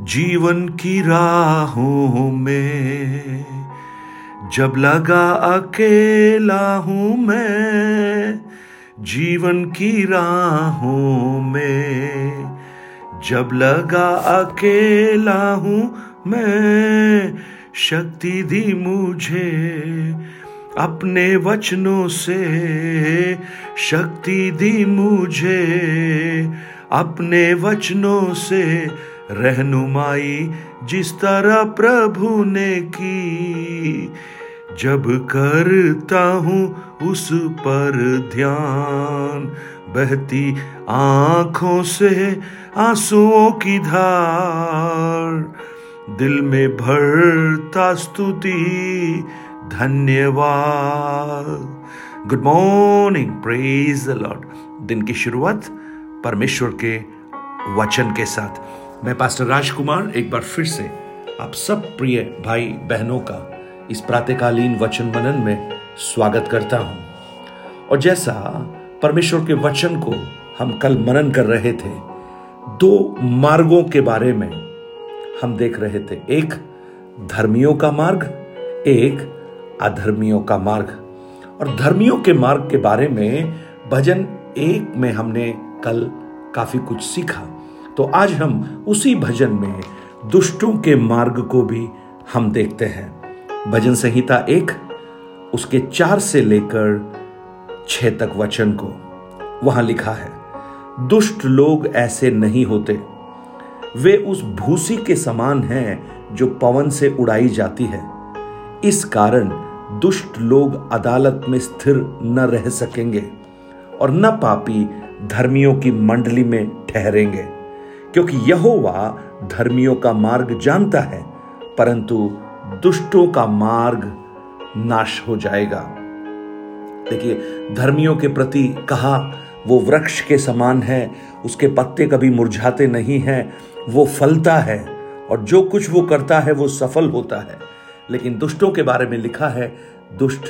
जीवन की राहों में। जब लगा अकेला हूँ मैं, जीवन की राहों में। जब लगा अकेला हूँ मैं, शक्ति दी मुझे अपने वचनों से। शक्ति दी मुझे अपने वचनों से। रहनुमाई जिस तरह प्रभु ने की। जब करता हूँ उस पर ध्यान, बहती आँखों से आंसुओं की धार। दिल में भरता स्तुति, धन्यवाद। Good morning praise the Lord दिन की शुरुआत परमेश्वर के वचन के साथ। मैं पास्टर राजकुमार, एक बार फिर से आप सब प्रिय भाई बहनों का इस प्रातकालीन वचन मनन में स्वागत करता हूँ। और जैसा परमेश्वर के वचन को हम कल मनन कर रहे थे, दो मार्गों के बारे में हम देख रहे थे। एक, धर्मियों का मार्ग, एक, अधर्मियों का मार्ग। और धर्मियों के मार्ग के बारे में भजन एक में हमने कल काफ़ी कुछ सीखा। तो आज हम उसी भजन में दुष्टों के मार्ग को भी हम देखते हैं। भजन संहिता एक, उसके चार से लेकर छह तक वचन को वहाँ लिखा है। दुष्ट लोग ऐसे नहीं होते। वे उस भूसी के समान हैं जो पवन से उड़ाई जाती है। इस कारण दुष्ट लोग अदालत में स्थिर न रह सकेंगे और न पापी धर्मियों की मंडली में ठहरेंगे। क्योंकि यहोवा धर्मियों का मार्ग जानता है, परंतु दुष्टों का मार्ग नाश हो जाएगा। देखिए, धर्मियों के प्रति कहा, वो वृक्ष के समान है, उसके पत्ते कभी मुरझाते नहीं हैं, वो फलता है, और जो कुछ वो करता है, वो सफल होता है। लेकिन दुष्टों के बारे में लिखा है, दुष्ट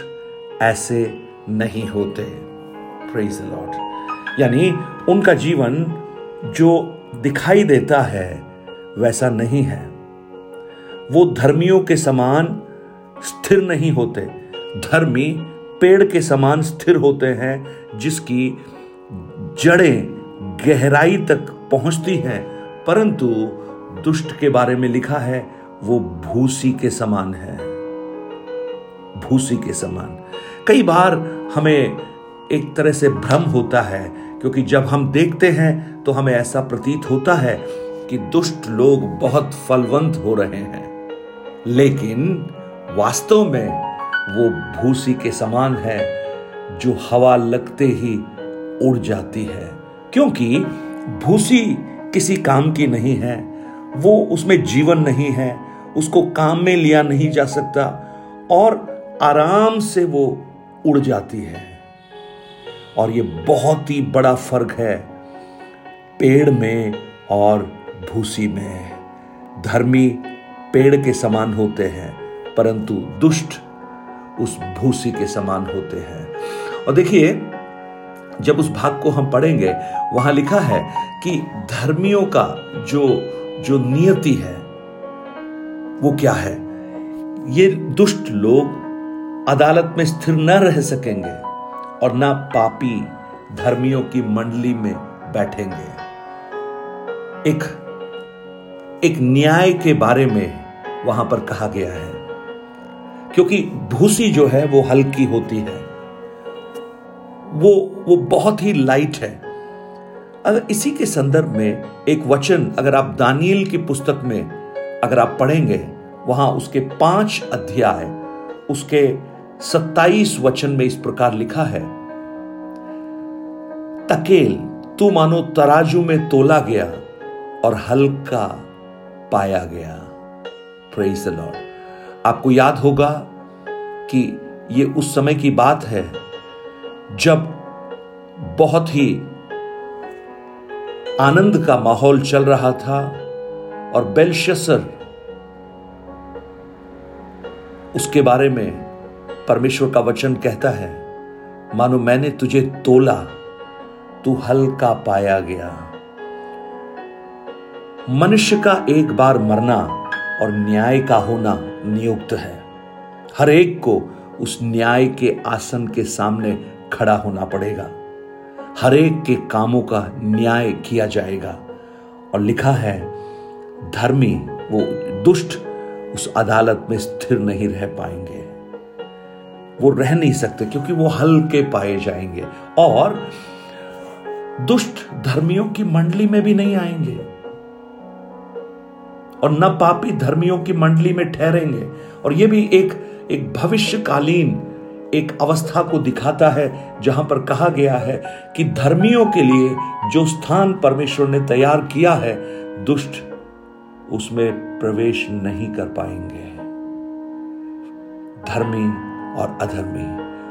ऐसे नहीं होते। लॉर्ड यानी उनका जीवन जो दिखाई देता है, वैसा नहीं है। वो धर्मियों के समान स्थिर नहीं होते। धर्मी पेड़ के समान स्थिर होते हैं, जिसकी जड़ें गहराई तक पहुँचती हैं। परंतु दुष्ट के बारे में लिखा है, वो भूसी के समान है। भूसी के समान। कई बार हमें एक तरह से भ्रम होता है क्योंकि जब हम देखते हैं तो हमें ऐसा प्रतीत होता है कि दुष्ट लोग बहुत फलवंत हो रहे हैं। लेकिन वास्तव में वो भूसी के समान है, जो हवा लगते ही उड़ जाती है। क्योंकि भूसी किसी काम की नहीं है, वो उसमें जीवन नहीं है, उसको काम में लिया नहीं जा सकता, और आराम से वो उड़ जाती है। और ये बहुत ही बड़ा फ़र्क है पेड़ में और भूसी में। धर्मी पेड़ के समान होते हैं, परंतु दुष्ट उस भूसी के समान होते हैं। और देखिए, जब उस भाग को हम पढ़ेंगे, वहाँ लिखा है कि धर्मियों का जो जो नियति है, वो क्या है? ये दुष्ट लोग अदालत में स्थिर न रह सकेंगे। और ना पापी धर्मियों की मंडली में बैठेंगे। एक एक न्याय के बारे में वहाँ पर कहा गया है। क्योंकि भूसी जो है, वो हल्की होती है। वो वो बहुत ही लाइट है। अगर इसी के संदर्भ में एक वचन अगर आप दानियल की पुस्तक में अगर आप पढ़ेंगे, वहाँ उसके पाँच अध्याय, उसके सत्ताईस वचन में इस प्रकार लिखा है, तकेल, तू मानो तराजू में तोला गया और हल्का पाया गया। प्रेज द लॉर्ड आपको याद होगा कि ये उस समय की बात है जब बहुत ही आनंद का माहौल चल रहा था और बेलशसर उसके बारे में परमेश्वर का वचन कहता है, मानो मैंने तुझे तोला, तू हल्का पाया गया। मनुष्य का एक बार मरना और न्याय का होना नियुक्त है। हर एक को उस न्याय के आसन के सामने खड़ा होना पड़ेगा। हर एक के कामों का न्याय किया जाएगा। और लिखा है, धर्मी वो दुष्ट उस अदालत में स्थिर नहीं रह पाएँगे। वो रह नहीं सकते, क्योंकि वो हल्के पाए जाएँगे। और दुष्ट धर्मियों की मंडली में भी नहीं आएँगे। और न पापी धर्मियों की मंडली में ठहरेंगे। और यह भी एक एक भविष्यकालीन एक अवस्था को दिखाता है, जहाँ पर कहा गया है कि धर्मियों के लिए जो स्थान परमेश्वर ने तैयार किया है, दुष्ट उसमें प्रवेश नहीं कर पाएँगे। धर्मी और अधर्मी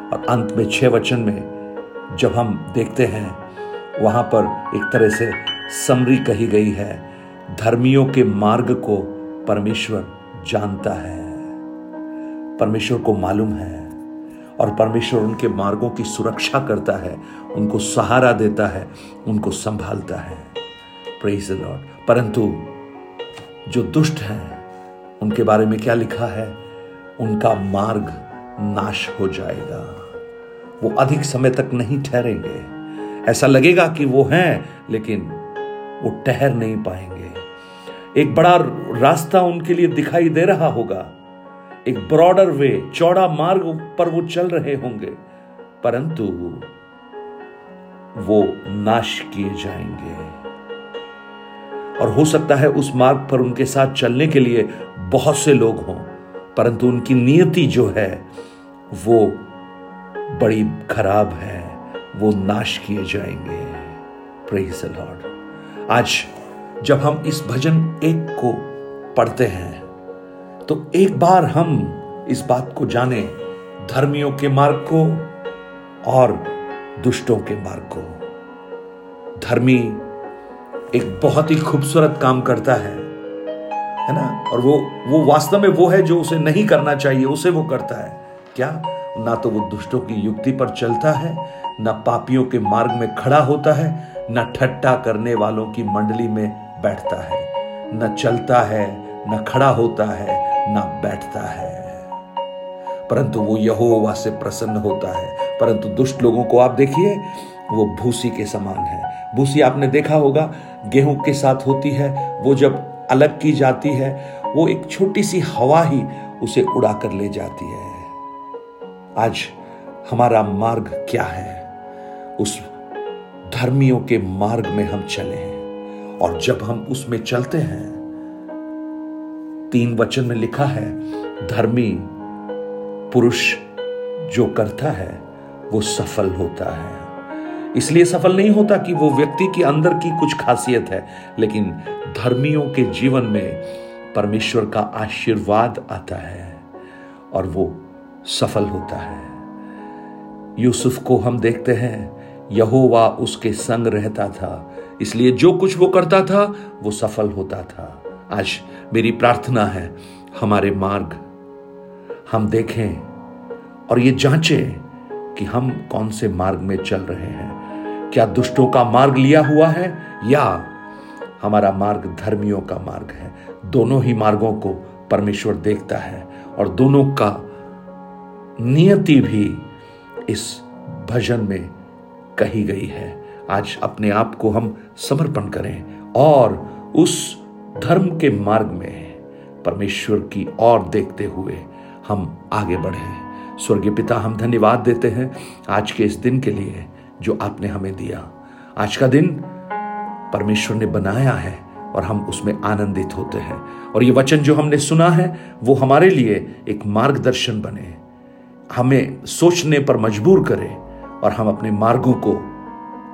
और अंत में छह वचन में जब हम देखते हैं, वहाँ पर एक तरह से समरी कही गई है, धर्मियों के मार्ग को परमेश्वर जानता है। परमेश्वर को मालूम है और परमेश्वर उनके मार्गों की सुरक्षा करता है, उनको सहारा देता है, उनको संभालता है। लॉर्ड परंतु जो दुष्ट हैं, उनके बारे में क्या लिखा है? उनका मार्ग नाश हो जाएगा। वो अधिक समय तक नहीं ठहरेंगे। ऐसा लगेगा कि वो हैं, लेकिन वो ठहर नहीं पाएँगे। एक बड़ा रास्ता उनके लिए दिखाई दे रहा होगा। एक ब्रॉडर वे चौड़ा मार्ग पर वो चल रहे होंगे। परंतु वो नाश किए जाएँगे। और हो सकता है उस मार्ग पर उनके साथ चलने के लिए बहुत से लोग हों। परंतु उनकी नियति जो है, वो बड़ी खराब है, वो नाश किए जाएँगे। प्रेज लॉर्ड आज जब हम इस भजन एक को पढ़ते हैं तो एक बार हम इस बात को जाने धर्मियों के मार्ग को और दुष्टों के मार्ग को। धर्मी एक बहुत ही खूबसूरत काम करता है। है ना? और वो वो वास्तव में वो है जो उसे नहीं करना चाहिए, उसे वो करता है। क्या? ना तो वो दुष्टों की युक्ति पर चलता है, न पापियों के मार्ग में खड़ा होता है, न ठट्टा करने वालों की मंडली में बैठता है। न चलता है, न खड़ा होता है, न बैठता है। परंतु वो यहोवा से प्रसन्न होता है। परंतु दुष्ट लोगों को आप देखिए, वो भूसी के समान है। भूसी आपने देखा होगा, गेहूँ के साथ होती है, वो जब अलग की जाती है, वो एक छोटी सी हवा ही उसे उड़ा कर ले जाती है। आज हमारा मार्ग क्या है? उस धर्मियों के मार्ग में हम चले हैं, और जब हम उसमें चलते हैं, तीन वचन में लिखा है, धर्मी पुरुष जो करता है, वो सफल होता है। इसलिए सफल नहीं होता कि वो व्यक्ति के अंदर की कुछ खासियत है, लेकिन धर्मियों के जीवन में परमेश्वर का आशीर्वाद आता है और वो सफल होता है। यूसुफ को हम देखते हैं, यहोवा उसके संग रहता था, इसलिए जो कुछ वो करता था, वो सफल होता था। आज मेरी प्रार्थना है, हमारे मार्ग हम देखें और ये जांचें कि हम कौन से मार्ग में चल रहे हैं। क्या दुष्टों का मार्ग लिया हुआ है, या हमारा मार्ग धर्मियों का मार्ग है। दोनों ही मार्गों को परमेश्वर देखता है और दोनों का नियति भी इस भजन में कही गई है। आज अपने आप को हम समर्पण करें और उस धर्म के मार्ग में परमेश्वर की ओर देखते हुए हम आगे बढ़े। स्वर्गीय पिता, हम धन्यवाद देते हैं आज के इस दिन के लिए जो आपने हमें दिया। आज का दिन परमेश्वर ने बनाया है और हम उसमें आनंदित होते हैं। और ये वचन जो हमने सुना है, वो हमारे लिए एक मार्गदर्शन बने। हमें सोचने पर मजबूर करे और हम अपने मार्गों को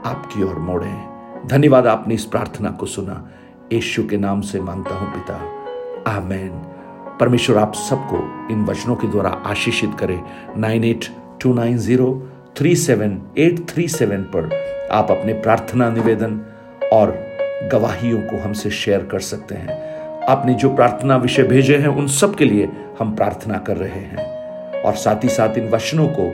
आपकी ओर मोड़ें। धन्यवाद, आपने इस प्रार्थना को सुना। यीशु के नाम से माँगता हूँ पिता, आमेन। परमेश्वर, आप सबको इन वचनों के द्वारा आशीषित करे। Nine eight two nine zero three seven eight three seven पर आप अपने प्रार्थना निवेदन और गवाहियों को हमसे शेयर कर सकते हैं। आपने जो प्रार्थना विषय भेजे हैं, उन सब के लिए हम प्रार्थना कर रहे हैं। और साथ ही साथ इन वचनों को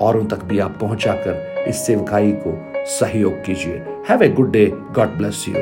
औरों तक भी आप पहुंचाकर इस सेवकाई को सहयोग कीजिए। Have a good day God bless you